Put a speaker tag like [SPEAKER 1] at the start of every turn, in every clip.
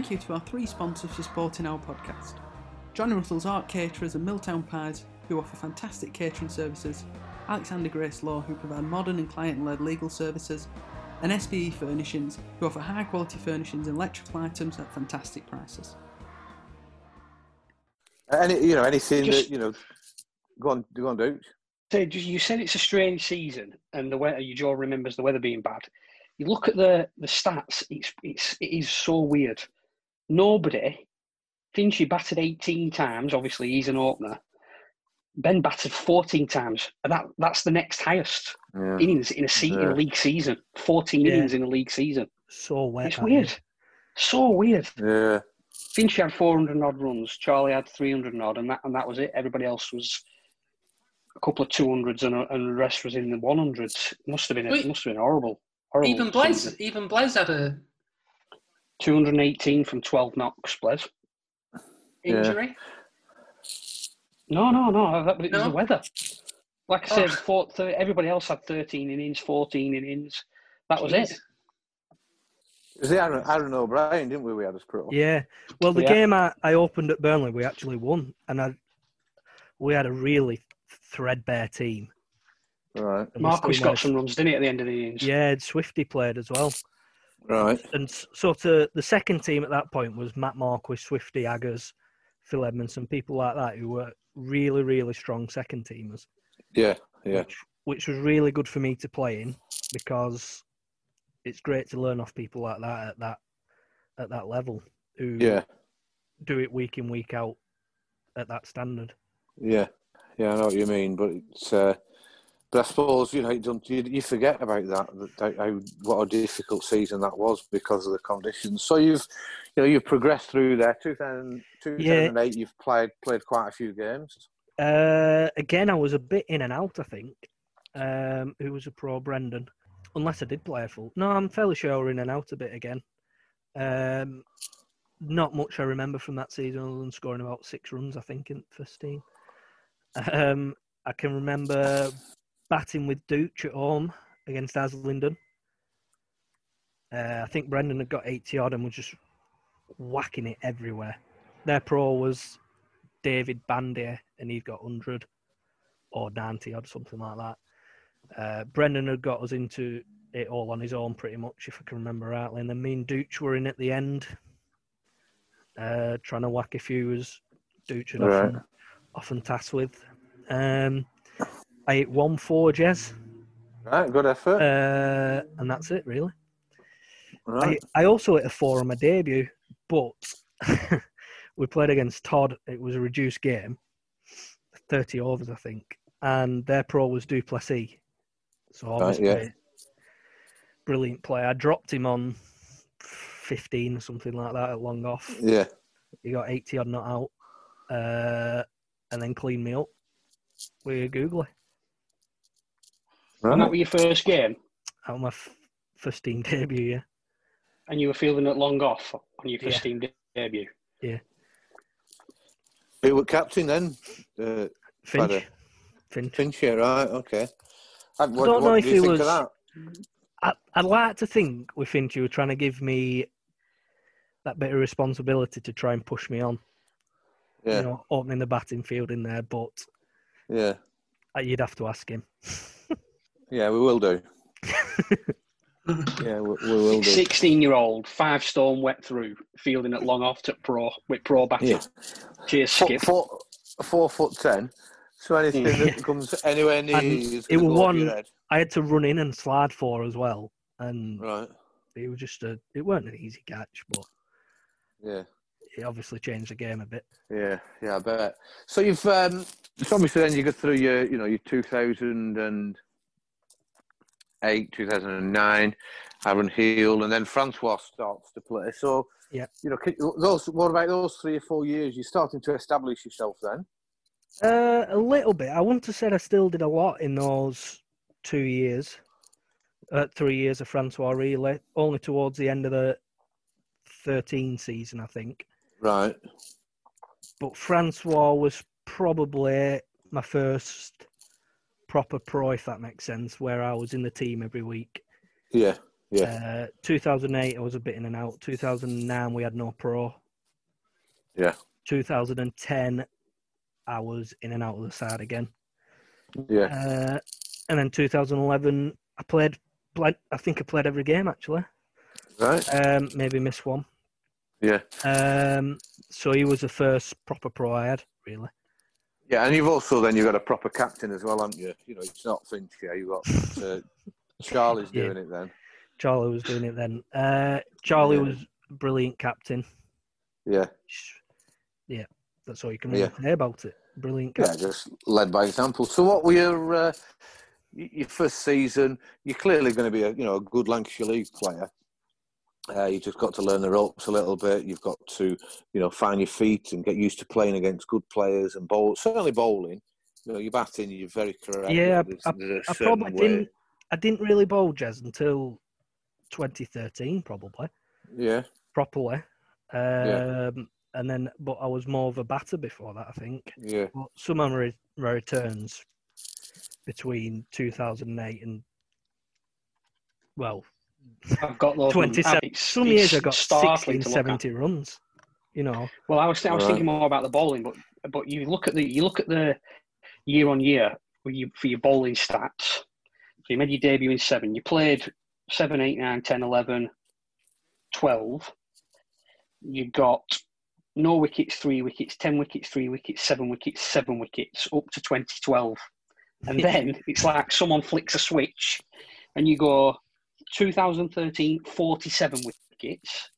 [SPEAKER 1] thank you to our three sponsors for supporting our podcast. Johnny Russell's Art Caterers and Milltown Pies, who offer fantastic catering services, Alexander Grace Law, who provide modern and client led legal services, and SBE Furnishings, who offer high quality furnishings and electrical items at fantastic prices.
[SPEAKER 2] Any, you know, anything
[SPEAKER 3] Just-
[SPEAKER 2] that you know. Go on, go on, Duke.
[SPEAKER 3] So just- you said it's a strange season, and the weather. You Joe remembers the weather being bad. You look at the the stats. It's it's it is so weird. Nobody. Finchy batted 18 times. Obviously, he's an opener. Ben batted 14 times. That that's the next highest
[SPEAKER 2] Yeah.
[SPEAKER 3] innings in a se- in a league season. 14
[SPEAKER 4] Yeah.
[SPEAKER 3] innings in a league season.
[SPEAKER 4] So wet.
[SPEAKER 3] It's
[SPEAKER 4] that
[SPEAKER 3] weird.
[SPEAKER 4] is.
[SPEAKER 3] So weird.
[SPEAKER 2] Yeah.
[SPEAKER 3] Finchy had 400 and odd runs. Charlie had 300 and odd, and that and that was it. Everybody else was a couple of 200s, and, and the rest was in the 100s. Must have been a, must have been horrible. horrible
[SPEAKER 5] Even Blaze,
[SPEAKER 3] season.
[SPEAKER 5] even Blaze had a
[SPEAKER 3] 218 from 12 knocks, Blaze.
[SPEAKER 5] injury.
[SPEAKER 3] No, no, no. That, it was
[SPEAKER 5] No?
[SPEAKER 3] the weather. Like I
[SPEAKER 5] Oh.
[SPEAKER 3] said, four, th- everybody else had 13 innings, 14 innings. That was it.
[SPEAKER 5] Jeez.
[SPEAKER 2] It was Aaron, Aaron O'Brien, didn't we? We had as pro.
[SPEAKER 4] Yeah. Well, the
[SPEAKER 3] Yeah.
[SPEAKER 4] game I, I opened at Burnley, we actually won, and I, we had a really threadbare team.
[SPEAKER 2] Right.
[SPEAKER 4] And we
[SPEAKER 3] Marcus got some runs, didn't he, at the end of the innings?
[SPEAKER 4] Yeah, Swifty played as well.
[SPEAKER 2] Right.
[SPEAKER 4] And sort of the second team at that point was Matt Marquis, Swifty, Aggers, Phil Edmondson, people like that who were really, really strong second teamers.
[SPEAKER 2] Yeah. Yeah.
[SPEAKER 4] which, which was really good for me to play in because it's great to learn off people like that at that at that level who
[SPEAKER 2] Yeah.
[SPEAKER 4] do it week in week out at that standard.
[SPEAKER 2] Yeah. Yeah. I know what you mean, but it's. Uh, but I suppose you know you, don't, you, you forget about that, that how what a difficult season that was because of the conditions. So you've you know you've progressed through there. 2000, 2008, you've played played quite a few games.
[SPEAKER 4] Uh, again, I was a bit in and out. I think. Um, who was a pro, Brendan? Unless I did play a full. No, I'm fairly sure I were in and out a bit again. Um, not much I remember from that season other than scoring about six runs, I think, in first team. Um, I can remember batting with Dooch at home against Aslington. Uh, I think Brendan had got 80 odd and was just whacking it everywhere. Their pro was David Bandier, and he'd got 100 or 90 odd, something like that. Uh, Brendan had got us into it all on his own, pretty much, if I can remember rightly. And then me and Dooch were in at the end, uh, trying to whack a few as Dooch had
[SPEAKER 2] Right.
[SPEAKER 4] often, often tasked with. Um, I hit 1 4 Jez,
[SPEAKER 2] Right. Good effort.
[SPEAKER 4] uh, and that's it, really.
[SPEAKER 2] right.
[SPEAKER 4] I, I also hit a four on my debut, but we played against Todd. It was a reduced game, 30 overs, I think. And their pro was du Plessis. So obviously,
[SPEAKER 2] yeah.
[SPEAKER 4] brilliant play. I dropped him on 15 or something like that at long off.
[SPEAKER 2] yeah.
[SPEAKER 4] He got 80 odd not out. Uh, and then cleaned me up with a googly.
[SPEAKER 3] And that was your first game,
[SPEAKER 4] That was my f- first team debut, yeah.
[SPEAKER 3] and you were feeling at long off on your first
[SPEAKER 4] Yeah.
[SPEAKER 3] team de- debut. Yeah.
[SPEAKER 2] Who were captain then? Uh,
[SPEAKER 4] Finch.
[SPEAKER 2] Father.
[SPEAKER 4] Finch.
[SPEAKER 2] Finch, yeah, right, okay. And what,
[SPEAKER 4] don't know
[SPEAKER 2] what
[SPEAKER 4] if
[SPEAKER 2] do you
[SPEAKER 4] he
[SPEAKER 2] think
[SPEAKER 4] was-
[SPEAKER 2] of
[SPEAKER 4] I, I'd like to think with Finch you were trying to give me that bit of responsibility to try and push me on.
[SPEAKER 2] Yeah,
[SPEAKER 4] You know, opening the batting field in there, but
[SPEAKER 2] yeah,
[SPEAKER 4] you'd have to ask him.
[SPEAKER 2] yeah. We will do. Yeah, we, we will do.
[SPEAKER 3] 16 year old, five stone wet through, fielding at long off to pro with pro batting.
[SPEAKER 2] Yeah,
[SPEAKER 3] Cheers,
[SPEAKER 2] four,
[SPEAKER 3] Skip.
[SPEAKER 2] four, four foot ten. So anything that comes anywhere near
[SPEAKER 4] And
[SPEAKER 2] is
[SPEAKER 4] it
[SPEAKER 2] going
[SPEAKER 4] was
[SPEAKER 2] go over your
[SPEAKER 4] one- I had to run in and slide for as well, and
[SPEAKER 2] Right.
[SPEAKER 4] it was just a. It weren't an easy catch, but
[SPEAKER 2] Yeah.
[SPEAKER 4] it obviously changed the game a bit.
[SPEAKER 2] Yeah, yeah, I bet. So you've um, so obviously then you go through your, you know, your two thousand and eight, two thousand and nine, Aaron Heel, and then Francois starts to play. So
[SPEAKER 4] Yeah.
[SPEAKER 2] you know, those. What about those three or four years? You're starting to establish yourself then.
[SPEAKER 4] Uh, a little bit. I wouldn't have said I still did a lot in those two years, uh, three years of Francois really. Only towards the end of the 13 season, I think.
[SPEAKER 2] Right.
[SPEAKER 4] But Francois was probably my first proper pro, if that makes sense, where I was in the team every week.
[SPEAKER 2] Yeah. Yeah.
[SPEAKER 4] Uh, 2008, I was a bit in and out. 2009, we had no pro.
[SPEAKER 2] Yeah.
[SPEAKER 4] 2010, I was in and out of the side again.
[SPEAKER 2] Yeah.
[SPEAKER 4] Uh, and then 2011, I played. played I think I played every game actually.
[SPEAKER 2] Right.
[SPEAKER 4] Um, maybe missed one.
[SPEAKER 2] Yeah.
[SPEAKER 4] Um, so he was the first proper pro I had, really.
[SPEAKER 2] Yeah, and you've also then you've got a proper captain as well, haven't you? You know, it's not Finch here. You've got uh, Charlie's
[SPEAKER 4] Yeah.
[SPEAKER 2] doing it then.
[SPEAKER 4] Charlie was doing it then. Uh, Charlie
[SPEAKER 2] Yeah.
[SPEAKER 4] was brilliant captain.
[SPEAKER 2] Yeah.
[SPEAKER 4] Yeah, that's all you can really
[SPEAKER 2] Yeah.
[SPEAKER 4] say about it. Brilliant Captain.
[SPEAKER 2] Yeah, just led by example. So, what were your uh, your first season? You're clearly going to be a you know a good Lancashire League player. Uh, you just got to learn the ropes a little bit. You've got to you know find your feet and get used to playing against good players and bowl. Certainly bowling. You know, you're batting. You're very correct.
[SPEAKER 4] Yeah,
[SPEAKER 2] There's-
[SPEAKER 4] I,
[SPEAKER 2] there's
[SPEAKER 4] I probably
[SPEAKER 2] way.
[SPEAKER 4] didn't. I didn't really bowl Jez until 2013, probably
[SPEAKER 2] Yeah,
[SPEAKER 4] properly. Um,
[SPEAKER 2] Yeah.
[SPEAKER 4] And then, but I was more of a batter before that, I think.
[SPEAKER 2] yeah,
[SPEAKER 4] But some my returns between 2008 and well,
[SPEAKER 3] I've got those.
[SPEAKER 4] 27.
[SPEAKER 3] and it's-
[SPEAKER 4] Some years
[SPEAKER 3] it's
[SPEAKER 4] I got
[SPEAKER 3] startling
[SPEAKER 4] 16,
[SPEAKER 3] to look at.
[SPEAKER 4] 70 runs. You know,
[SPEAKER 3] Well, I was I was
[SPEAKER 2] Right.
[SPEAKER 3] thinking more about the bowling, but but you look at the you look at the year on year for you for your bowling stats. So you made your debut in seven. You played seven, eight, nine, 10, 11, 12. You got no wickets, three wickets, ten wickets, three wickets, seven wickets, seven wickets, up to 2012. And then it's like someone flicks a switch, and you go 2013, 47 wickets.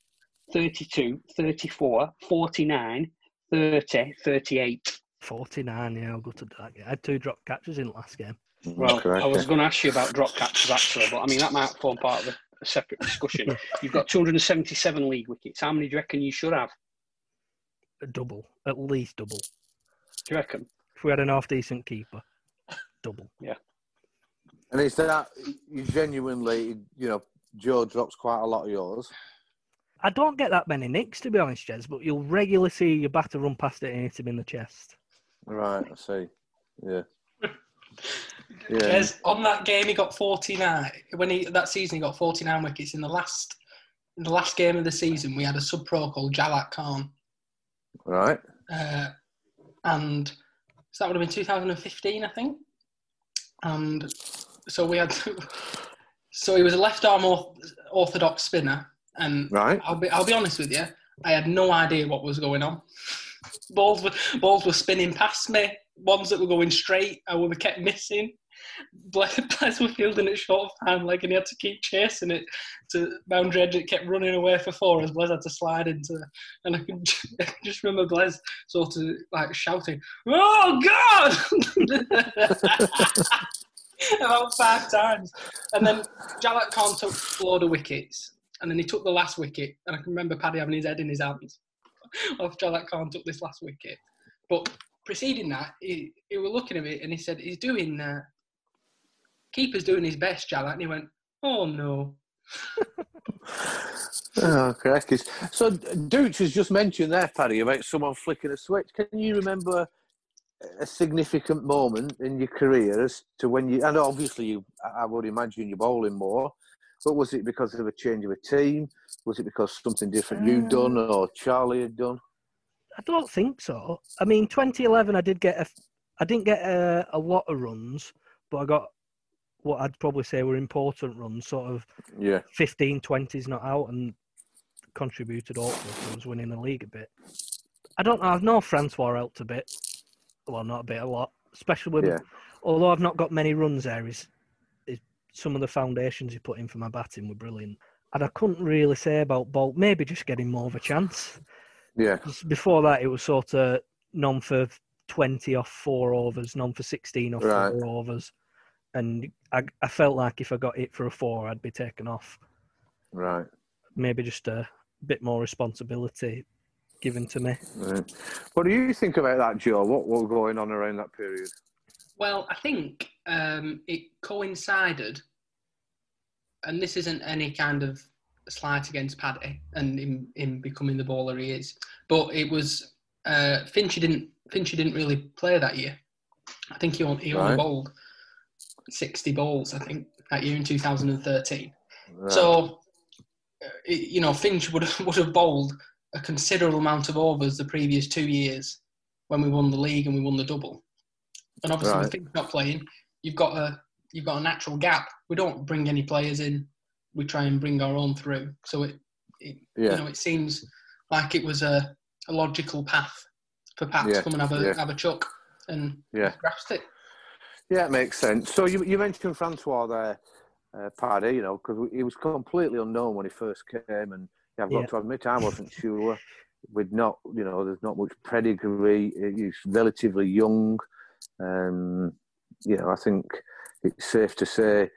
[SPEAKER 3] 32, 34, 49, 30, 38.
[SPEAKER 4] 49. Yeah, I'll go to that. I had two drop catches in the last game.
[SPEAKER 3] Well,
[SPEAKER 2] Correct,
[SPEAKER 3] I was going to ask you about drop catches actually, but I mean, that might form part of a, a separate discussion. You've got 277 league wickets. How many do you reckon you should have?
[SPEAKER 4] A double, at least double.
[SPEAKER 3] Do you reckon?
[SPEAKER 4] If we had an half decent keeper, double.
[SPEAKER 2] And it's that you genuinely, you know, Joe drops quite a lot of yours.
[SPEAKER 4] I don't get that many nicks, to be honest, Jez, but you'll regularly see your batter run past it and hit him in the chest.
[SPEAKER 2] Right, I see. Yeah. Yeah.
[SPEAKER 5] Jez, on that game, he got 49. When he that season, he got 49 wickets. In the last, in the last game of the season, we had a sub pro called Jalak Khan,
[SPEAKER 2] Right.
[SPEAKER 5] uh, and so that would have been 2015, I think. And so we had, so he was a left arm orth- orthodox spinner, and
[SPEAKER 2] Right.
[SPEAKER 5] I'll be I'll be honest with you, I had no idea what was going on. balls were balls were spinning past me. Ones that were going straight, I would have kept missing. Bless, Bless were fielding it short of time, like, and he had to keep chasing it to boundary edge. It kept running away for four as Blez had to slide into. And I can, just remember Blez sort of like shouting, "Oh God!" about five times. And then Jalak Khan took a load of wickets, and then he took the last wicket. And I can remember Paddy having his head in his hands. Off Jalak Khan took this last wicket, but preceding that, he, he was looking at it and he said, "He's doing uh, keeper's doing his best, Jalak." And he went, "Oh no."
[SPEAKER 2] Oh, correct. So Dooch has just mentioned there, Paddy, about someone flicking a switch. Can you remember a significant moment in your career as to when you? And obviously, you, I would imagine you're bowling more. But was it because of a change of a team? Was it because something different you'd um, done or Charlie had done?
[SPEAKER 4] I don't think so. I mean, 2011, I did get a, I didn't get a, a lot of runs, but I got what I'd probably say were important runs, sort of
[SPEAKER 2] Yeah,
[SPEAKER 4] 15, 20s not out, and contributed hopefully to us winning the league a bit. I don't know. I know Francois helped a bit. Well, not a bit, a lot. Especially with,
[SPEAKER 2] yeah,
[SPEAKER 4] although I've not got many runs there, is, is some of the foundations he put in for my batting were brilliant. And I couldn't really say about Bolt. Maybe just getting more of a chance.
[SPEAKER 2] yeah,
[SPEAKER 4] Before that, it was sort of none for 20 off four overs, none for 16 off
[SPEAKER 2] Right.
[SPEAKER 4] four overs. And I, I felt like if I got it for a four, I'd be taken off.
[SPEAKER 2] right.
[SPEAKER 4] Maybe just a bit more responsibility given to me.
[SPEAKER 2] right. What do you think about that, Joe? What what was going on around that period?
[SPEAKER 5] Well, I think um, it coincided, and this isn't any kind of slight against Paddy and him, him becoming the bowler he is, but it was uh, Finchy didn't Finchy didn't really play that year. I think he only, he only
[SPEAKER 2] Right.
[SPEAKER 5] bowled sixty balls. I think that year in two thousand and thirteen.
[SPEAKER 2] Right.
[SPEAKER 5] So, uh, you know, Finch would have, would have bowled a considerable amount of overs the previous two years when we won the league and we won the double. And obviously,
[SPEAKER 2] Right.
[SPEAKER 5] with Finch not playing, you've got a you've got a natural gap. We don't bring any players in. We try and bring our own through. So it, it
[SPEAKER 2] Yeah.
[SPEAKER 5] you know, it seems like it was a, a logical path for Pat
[SPEAKER 2] Yeah,
[SPEAKER 5] to come and have a
[SPEAKER 2] yeah.
[SPEAKER 5] have a chuck and
[SPEAKER 2] Yeah.
[SPEAKER 5] grasped it.
[SPEAKER 2] Yeah, it makes sense. So you, you mentioned Francois there, uh, Paddy, you know, because he was completely unknown when he first came, and I've got
[SPEAKER 4] Yeah.
[SPEAKER 2] to admit I wasn't sure. With not, you know, there's not much pedigree. He's relatively young. Um, you know, I think it's safe to say,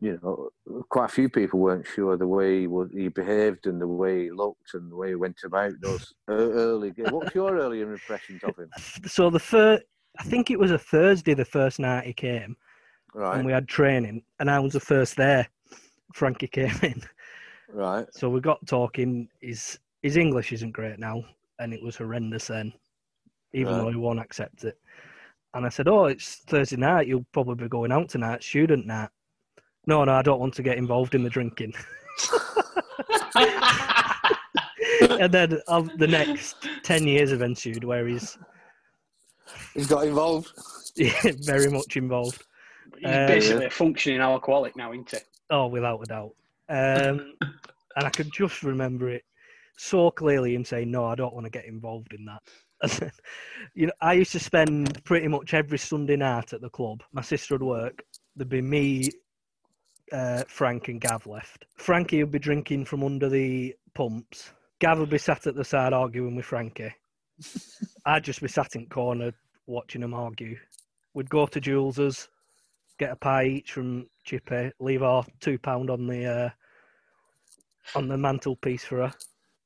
[SPEAKER 2] you know, quite a few people weren't sure the way he, was, he behaved and the way he looked and the way he went about those early games. What was your earlier impressions of him?
[SPEAKER 4] So the first, I think it was a Thursday, the first night he came,
[SPEAKER 2] Right,
[SPEAKER 4] and we had training, and I was the first there. Frankie came in,
[SPEAKER 2] right,
[SPEAKER 4] so we got talking. His his English isn't great now, and it was horrendous then, even
[SPEAKER 2] Right.
[SPEAKER 4] though he won't accept it. And I said, "Oh, it's Thursday night. You'll probably be going out tonight, student night." No, no, I don't want to get involved in the drinking. and then um, the next ten years have ensued, where he's
[SPEAKER 2] he's got involved.
[SPEAKER 4] Yeah, very much involved.
[SPEAKER 3] He's
[SPEAKER 4] Uh,
[SPEAKER 3] basically a functioning alcoholic now, isn't he?
[SPEAKER 4] Oh, without a doubt. Um, and I can just remember it so clearly him saying, No, I don't want to get involved in that. You know, I used to spend pretty much every Sunday night at the club. My sister would work. There'd be me, uh, Frank, and Gav left. Frankie would be drinking from under the pumps. Gav would be sat at the side arguing with Frankie. I'd just be sat in corner watching them argue. We'd go to Jules's, get a pie each from Chippy, leave our two pound on the uh, on the mantelpiece for her,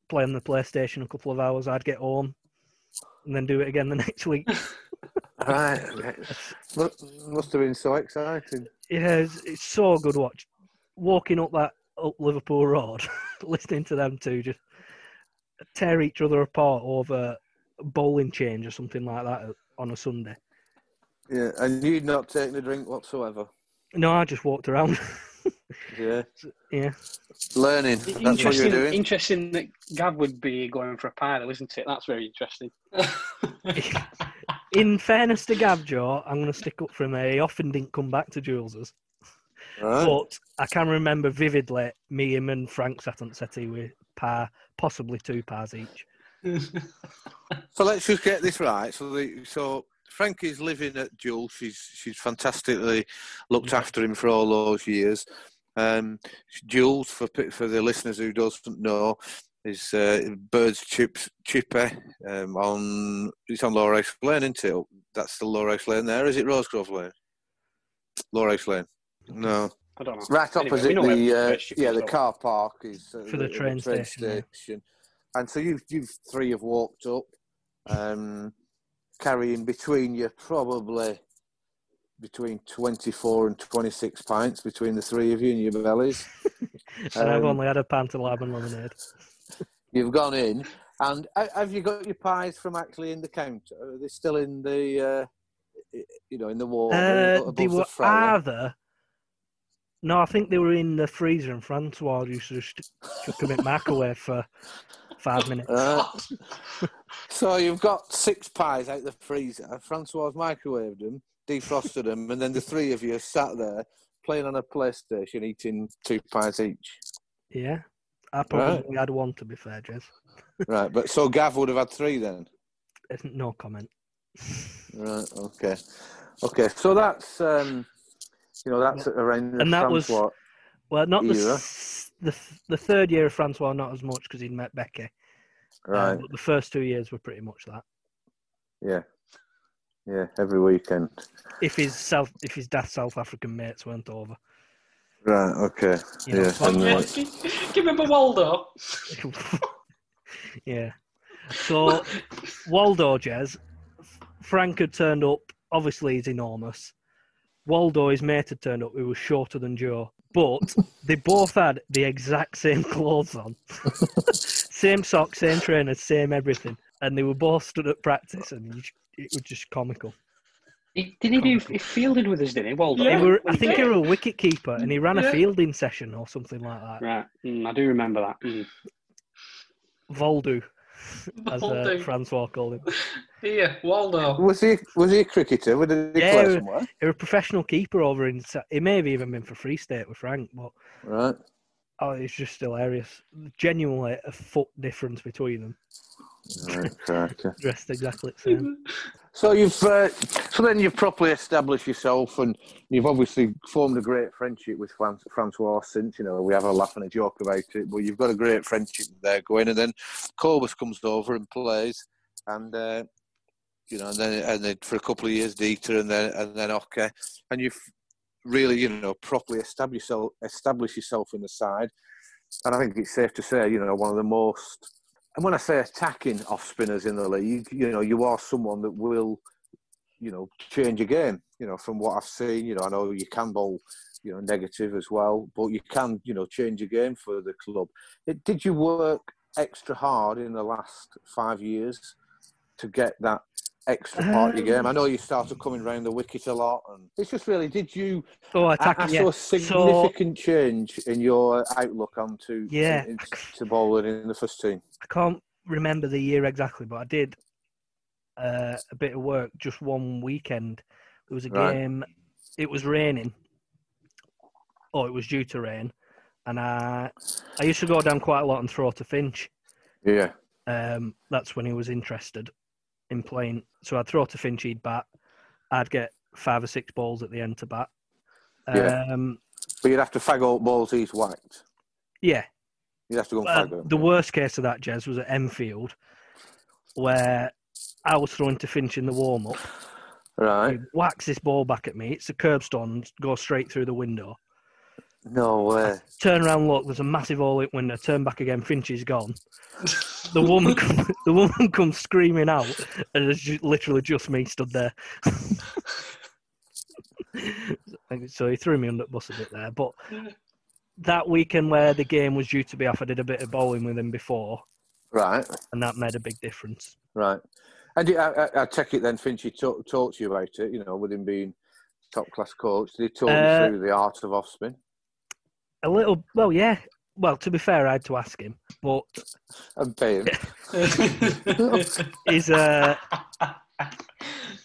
[SPEAKER 4] play on the PlayStation a couple of hours. I'd get home, and then do it again the next week.
[SPEAKER 2] Right. Must, must have been so exciting.
[SPEAKER 4] Yeah, it's, it's so good watch. Walking up that up Liverpool Road, listening to them two just tear each other apart over a bowling change or something like that on a Sunday.
[SPEAKER 2] Yeah, and you'd not taken a drink whatsoever.
[SPEAKER 4] No, I just walked around.
[SPEAKER 2] Yeah,
[SPEAKER 4] yeah,
[SPEAKER 2] learning. That's what
[SPEAKER 3] interesting,
[SPEAKER 2] you're doing.
[SPEAKER 3] interesting that Gav would be going for a pie, though, isn't it? That's very interesting.
[SPEAKER 4] in fairness to Gav Joe, I'm going to stick up for him. He often didn't come back to Jules's.
[SPEAKER 2] Right.
[SPEAKER 4] But I can remember vividly me, him, and Frank sat on the settee with par, possibly two pars each.
[SPEAKER 2] So let's just get this right. So, the, so Frankie's living at Jules. She's she's fantastically looked after him for all those years. Um, Jules, for for the listeners who doesn't know, is uh, Birds Chips Chippy um, on it's on Lowerhouse Lane, isn't it? That's the Lowerhouse Lane there. Is it Rosegrove Lane? Lowerhouse Lane. No.
[SPEAKER 3] I don't know.
[SPEAKER 2] Right
[SPEAKER 3] Anyway,
[SPEAKER 2] opposite
[SPEAKER 3] we know
[SPEAKER 2] the uh, yeah the car park is uh,
[SPEAKER 4] For the train station, yeah.
[SPEAKER 2] and so you you three have walked up, um, carrying between you probably between twenty four and twenty six pints between the three of you and your bellies.
[SPEAKER 4] And I've
[SPEAKER 2] Um,
[SPEAKER 4] only had a pint of lemon lemonade.
[SPEAKER 2] You've gone in, and have you got your pies from actually in the counter? Are they still in the uh, you know in the wall?
[SPEAKER 4] Uh, they were
[SPEAKER 2] fryer?
[SPEAKER 4] either. No, I think they were in the freezer, and Francois used to just chuck them in the microwave for five minutes.
[SPEAKER 2] Right. So you've got six pies out the freezer. Francois microwaved them, defrosted them, and then the three of you sat there playing on a PlayStation, eating two pies each.
[SPEAKER 4] Yeah, I probably had one to be fair, Jez.
[SPEAKER 2] Right, but so Gav would have had three then.
[SPEAKER 4] No comment.
[SPEAKER 2] Right, okay, okay. So that's um, you know that's around the
[SPEAKER 4] And that was-
[SPEAKER 2] Francois.
[SPEAKER 4] Well, not the s- the the third year of Francois, not as much because he'd met Becky. Uh,
[SPEAKER 2] right.
[SPEAKER 4] but the first two years were pretty much that.
[SPEAKER 2] Yeah, yeah. Every weekend.
[SPEAKER 4] If his South, if his dad's South African mates weren't over.
[SPEAKER 2] Right. Okay.
[SPEAKER 4] You know,
[SPEAKER 2] yeah.
[SPEAKER 4] Frank-
[SPEAKER 2] and,
[SPEAKER 5] Yeah,
[SPEAKER 2] uh,
[SPEAKER 5] do you remember Waldo?
[SPEAKER 4] yeah. So Waldo Jez, Frank had turned up. Obviously, he's enormous. Waldo, his mate, had turned up. He was shorter than Joe, but they both had the exact same clothes on, same socks, same trainers, same everything, and they were both stood at practice, and you- it was just comical.
[SPEAKER 3] He, did he do? He fielded with us, didn't he? Waldo.
[SPEAKER 5] Yeah.
[SPEAKER 4] He were, I think he
[SPEAKER 3] came.
[SPEAKER 4] was a wicket keeper, and he ran a fielding session or something like that.
[SPEAKER 3] Right, mm, I do remember that. Mm.
[SPEAKER 4] Voldu, as uh,
[SPEAKER 5] Waldo.
[SPEAKER 4] Francois called him.
[SPEAKER 5] Yeah, Waldo.
[SPEAKER 2] Was he was he a cricketer? Was he
[SPEAKER 4] Yeah,
[SPEAKER 2] play
[SPEAKER 4] he-
[SPEAKER 2] somewhere?
[SPEAKER 4] He was a professional keeper over in. He may have even been for Free State with Frank, but
[SPEAKER 2] Right.
[SPEAKER 4] oh, it's just hilarious. Genuinely, a foot difference between them.
[SPEAKER 2] Right. okay.
[SPEAKER 4] Dressed exactly the same.
[SPEAKER 2] So you've uh, so then you've properly established yourself, and you've obviously formed a great friendship with Fran- Francois. Since you know we have a laugh and a joke about it, but you've got a great friendship there going, and then Corbus comes over and plays, and uh, you know, and then and then for a couple of years Dieter, and then and then okay, and you've really you know properly established yourself establish yourself in the side, and I think it's safe to say you know one of the most and when I say attacking off spinners in the league, you know, you are someone that will, you know, change a game. You know, from what I've seen, you know, I know you can bowl, you know, negative as well, but you can, you know, change a game for the club. It, did you work extra hard in the last five years to get that extra part of your game? I know you started coming round the wicket a lot, and it's just really, did you
[SPEAKER 4] Oh,
[SPEAKER 2] I, I
[SPEAKER 4] yeah.
[SPEAKER 2] saw a significant change in your outlook onto
[SPEAKER 4] Yeah.
[SPEAKER 2] in- to bowling in the first team.
[SPEAKER 4] I can't remember the year exactly, but I did uh, a bit of work just one weekend. There was a
[SPEAKER 2] Right.
[SPEAKER 4] game. It was raining, or it was due to rain, and I I used to go down quite a lot and throw to Finch.
[SPEAKER 2] Yeah.
[SPEAKER 4] Um, that's when he was interested in playing. So I'd throw to Finch, he'd bat. I'd get five or six balls at the end to bat.
[SPEAKER 2] Yeah.
[SPEAKER 4] Um,
[SPEAKER 2] But you'd have to fag all balls he's whacked.
[SPEAKER 4] yeah,
[SPEAKER 2] You'd have to go and
[SPEAKER 4] Uh,
[SPEAKER 2] fag them.
[SPEAKER 4] the worst case of that, Jez, was at Enfield, where I was throwing to Finch in the warm up.
[SPEAKER 2] Right.
[SPEAKER 4] He whacks this ball back at me. It's a curbstone, goes straight through the window.
[SPEAKER 2] No way.
[SPEAKER 4] Turn around, look. There's a massive all lit window. Turn back again. Finch is gone. The woman, come, the woman comes screaming out, and it's ju- literally just me stood there. so he threw me under the bus a bit there. But that weekend where the game was due to be off, I did a bit of bowling with him before,
[SPEAKER 2] Right.
[SPEAKER 4] and that made a big difference.
[SPEAKER 2] Right. And you, I, I, I take it then, Finchy talk, talked to you about it, you know, with him being top class coach. Did he talk
[SPEAKER 4] Uh,
[SPEAKER 2] you through the art of off spin?
[SPEAKER 4] A little, well, yeah. Well, to be fair, I had to ask him, but
[SPEAKER 2] I'm paying.
[SPEAKER 4] his uh,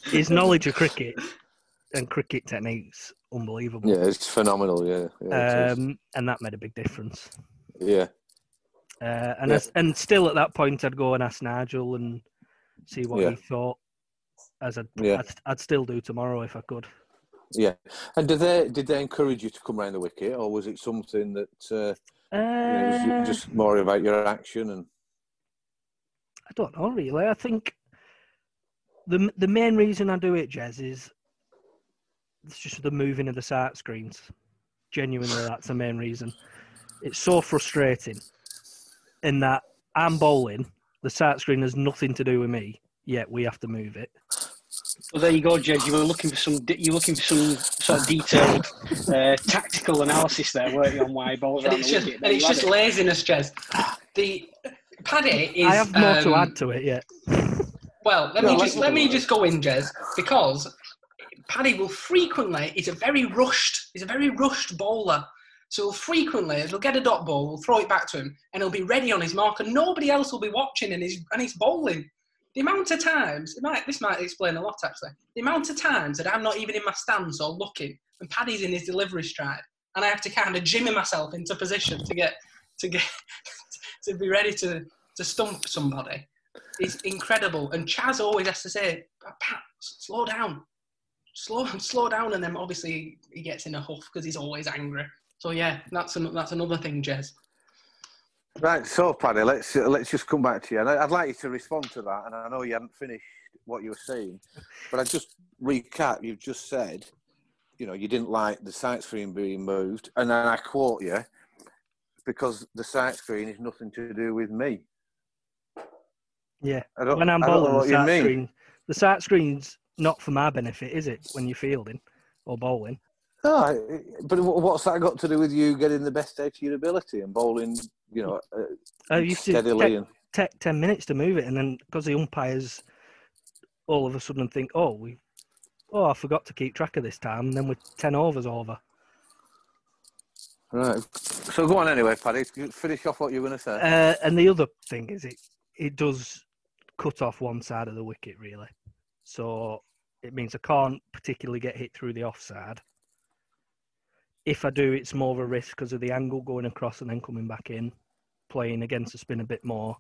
[SPEAKER 4] his knowledge of cricket and cricket techniques unbelievable.
[SPEAKER 2] yeah, it's phenomenal. Yeah. yeah, it
[SPEAKER 4] um, and that made a big difference.
[SPEAKER 2] yeah.
[SPEAKER 4] Uh, and
[SPEAKER 2] Yeah.
[SPEAKER 4] I, and still at that point, I'd go and ask Nigel and see what
[SPEAKER 2] Yeah.
[SPEAKER 4] he thought. As I'd. I'd, I'd still do tomorrow if I could.
[SPEAKER 2] Yeah. And did they did they encourage you to come round the wicket, or was it something that uh, you know,
[SPEAKER 4] Uh,
[SPEAKER 2] was just more about your action and
[SPEAKER 4] I don't know really. I think the the main reason I do it, Jez, is it's just the moving of the sight screens. Genuinely, that's the main reason. It's so frustrating in that I'm bowling, the sight screen has nothing to do with me, yet we have to move it.
[SPEAKER 3] Well, there you go, Jed. You were looking for some. You're looking for some sort of detailed uh, tactical analysis there, weren't you, on why balls
[SPEAKER 5] and it's just and it's just
[SPEAKER 3] it.
[SPEAKER 5] laziness, Jez. The Paddy is.
[SPEAKER 4] I have more to
[SPEAKER 5] um,
[SPEAKER 4] add to it yet.
[SPEAKER 5] Well, let
[SPEAKER 2] No,
[SPEAKER 5] me just let me
[SPEAKER 2] have
[SPEAKER 5] just go in, Jez, because Paddy will frequently. He's a very rushed. He's a very rushed bowler. So he'll frequently he'll get a dot ball, we'll throw it back to him, and he'll be ready on his mark, and nobody else will be watching, and he's and he's bowling. The amount of times, it might, this might explain a lot actually. The amount of times that I'm not even in my stance or looking, and Paddy's in his delivery stride, and I have to kind of jimmy myself into position to get to get to be ready to to stump somebody. It's incredible. And Chaz always has to say, Pat, slow down. Slow slow down. And then obviously he gets in a huff because he's always angry. So yeah, that's an, that's another thing, Jez.
[SPEAKER 2] Right, so Paddy, let's uh, let's just come back to you, and I'd like you to respond to that. And I know you hadn't finished what you were saying, but I just recap. You've just said, you know, you didn't like the sight screen being moved, and then I quote you because the sight screen is nothing to do with me.
[SPEAKER 4] Yeah.
[SPEAKER 2] I don't,
[SPEAKER 4] When I'm
[SPEAKER 2] I don't know
[SPEAKER 4] bowling,
[SPEAKER 2] what
[SPEAKER 4] the sight screen, the sight screen's not for my benefit, is it? When you're fielding or bowling,
[SPEAKER 2] No, but what's that got to do with you getting the best out of your ability and bowling, you know, uh,
[SPEAKER 4] I used to
[SPEAKER 2] steadily?
[SPEAKER 4] take,
[SPEAKER 2] and
[SPEAKER 4] take ten minutes to move it, and then because the umpires all of a sudden think, oh, we oh, I forgot to keep track of this time, and then we're 10 overs over.
[SPEAKER 2] Right. So go on anyway, Paddy. Finish off what you were going to say.
[SPEAKER 4] Uh, and the other thing is, it it does cut off one side of the wicket, really. So it means I can't particularly get hit through the offside. If I do, it's more of a risk because of the angle going across and then coming back in, playing against the spin a bit more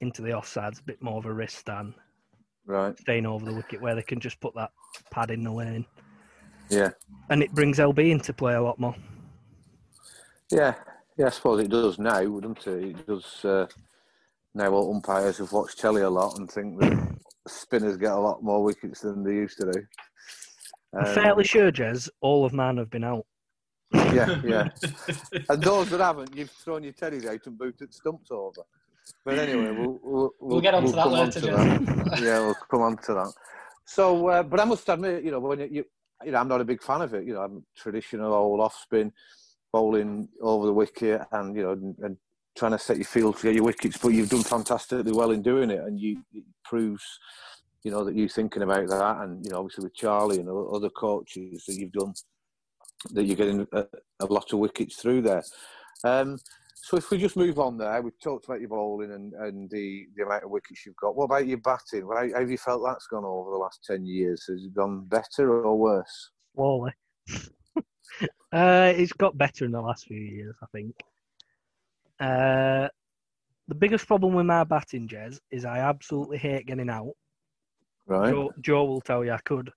[SPEAKER 4] into the offside's a bit more of a risk than
[SPEAKER 2] right.
[SPEAKER 4] staying over the wicket where they can just put that pad in the lane.
[SPEAKER 2] Yeah.
[SPEAKER 4] And it brings LB into play a lot more.
[SPEAKER 2] Yeah, yeah, I suppose it does now, wouldn't it? It does. Uh, now umpires have watched telly a lot and think that spinners get a lot more wickets than they used to do.
[SPEAKER 4] I'm fairly sure, Jez, all of mine have been out.
[SPEAKER 2] Yeah, yeah. and those that haven't, you've thrown your teddies out and booted stumps over. But anyway, we'll we'll,
[SPEAKER 5] We'll get onto that later,
[SPEAKER 2] to
[SPEAKER 5] Jez.
[SPEAKER 2] that. Yeah, we'll come on to that. So, uh, but I must admit, you know, when you, you, you know, I'm not a big fan of it. You know, I'm traditional old off spin, bowling over the wicket, and you know, and, and trying to set your field to get your wickets. But you've done fantastically well in doing it, and you it proves, you know, that you're thinking about that, and you know, obviously with Charlie and other coaches that you've done, that you're getting a, a lot of wickets through there. Um, so if we just move on there, we've talked about your bowling and, and the, the amount of wickets you've got. What about your batting? How, how have you felt that's gone over the last 10 years? Has it gone better or worse?
[SPEAKER 4] Wally. uh, it's got better in the last few years, I think. Uh, the biggest problem with my batting, Jez, is I absolutely hate getting out.
[SPEAKER 2] Right,
[SPEAKER 4] Joe, Joe will tell you I could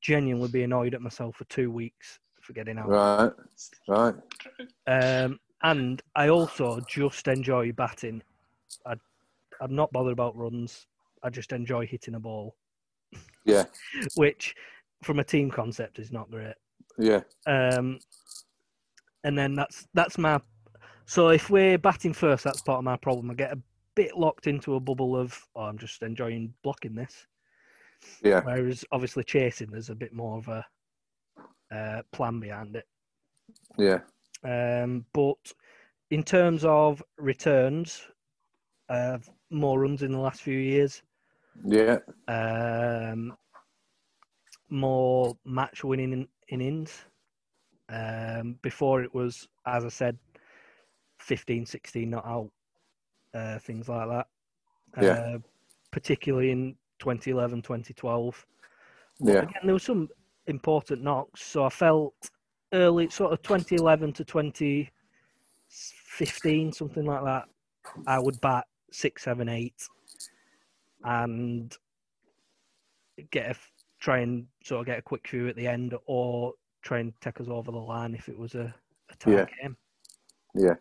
[SPEAKER 4] genuinely be annoyed at myself for two weeks for getting out.
[SPEAKER 2] right, right.
[SPEAKER 4] Um, and I also just enjoy batting. I, I'm not bothered about runs. I just enjoy hitting a ball,
[SPEAKER 2] Yeah,
[SPEAKER 4] which, from a team concept, is not great.
[SPEAKER 2] yeah,
[SPEAKER 4] Um, and then that's that's my. So if we're batting first, that's part of my problem. I get a bit locked into a bubble of, oh, I'm just enjoying blocking this.
[SPEAKER 2] Yeah,
[SPEAKER 4] Whereas obviously chasing, there's a bit more of a uh, plan behind it.
[SPEAKER 2] yeah,
[SPEAKER 4] Um, but in terms of returns, uh, more runs in the last few years,
[SPEAKER 2] yeah,
[SPEAKER 4] um, more match winning in- innings. Um, before it was, as I said, 15, 16 not out, uh, things like that.
[SPEAKER 2] Yeah.
[SPEAKER 4] Uh, particularly in 2011, 2012.
[SPEAKER 2] yeah,
[SPEAKER 4] Again, there were some important knocks. So I felt early, sort of 2011 to 2015, something like that. I would bat six, seven, eight, and get a try and sort of get a quick few at the end, or try and take us over the line if it was a, a tie
[SPEAKER 2] Yeah.
[SPEAKER 4] game.
[SPEAKER 2] yeah.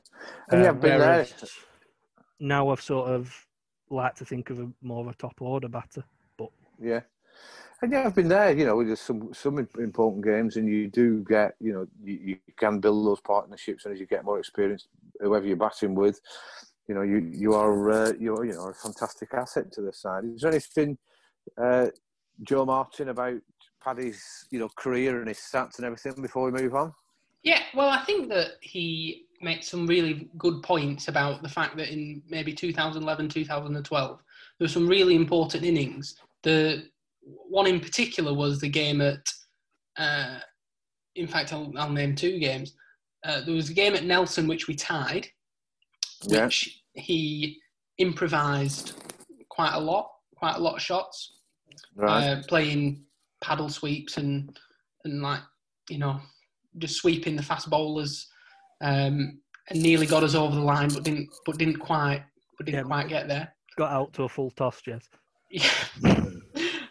[SPEAKER 2] And um, been there.
[SPEAKER 4] Now I've sort of like to think of a more of a top order batter.
[SPEAKER 2] But yeah. And yeah, I've been there, you know, there's some some important games, and you do get, you know, you, you can build those partnerships, and as you get more experience, whoever you're batting with, you know, you you are uh, you're you know a fantastic asset to the side. Is there anything, uh, Joe Martin, about Paddy's you know career and his stats and everything before we move on?
[SPEAKER 5] Yeah, well, I think that he makes some really good points about the fact that in maybe 2011, 2012, there were some really important innings. The one in particular was the game at, uh, in fact, I'll, I'll name two games. Uh, there was a game at Nelson which we tied,
[SPEAKER 2] Yeah.
[SPEAKER 5] which he improvised quite a lot, quite a lot of shots
[SPEAKER 2] Right.
[SPEAKER 5] uh, playing paddle sweeps and and like you know just sweeping the fast bowlers um, and nearly got us over the line but didn't but didn't quite but didn't
[SPEAKER 4] Yeah.
[SPEAKER 5] quite get there
[SPEAKER 4] Got out to a full toss, Jez.
[SPEAKER 5] yeah.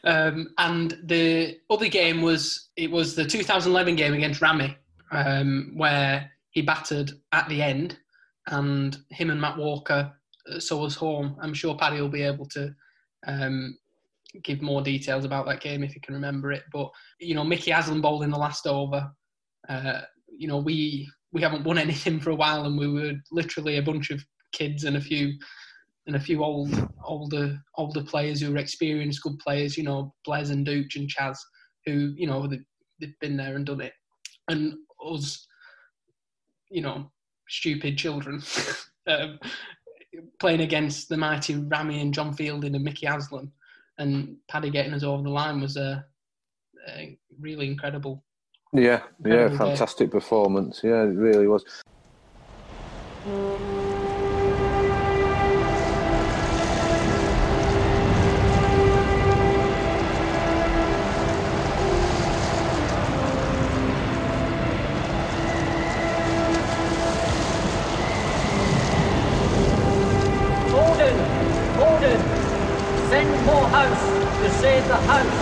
[SPEAKER 5] um, and the other game was it was the 2011 game against Rami um, where he battered at the end and him and Matt Walker uh, saw us home I'm sure Paddy will be able to um, give more details about that game if you can remember it. But you know, Mickey Haslam bowled in the last over. Uh, you know, we we haven't won anything for a while, and we were literally a bunch of kids and a few and a few old older older players who were experienced, good players. You know, Blaise and Dooch and Chaz, who you know they, they've been there and done it, and us, you know, stupid children. um, playing against the mighty Rami and John Fielding and Mickey Haslam and Paddy getting us over the line was a uh, really incredible.
[SPEAKER 2] Yeah, yeah,
[SPEAKER 5] Incredible day.
[SPEAKER 2] fantastic performance. Yeah, it really was.
[SPEAKER 6] Gordon, Gordon, send more house to save the house.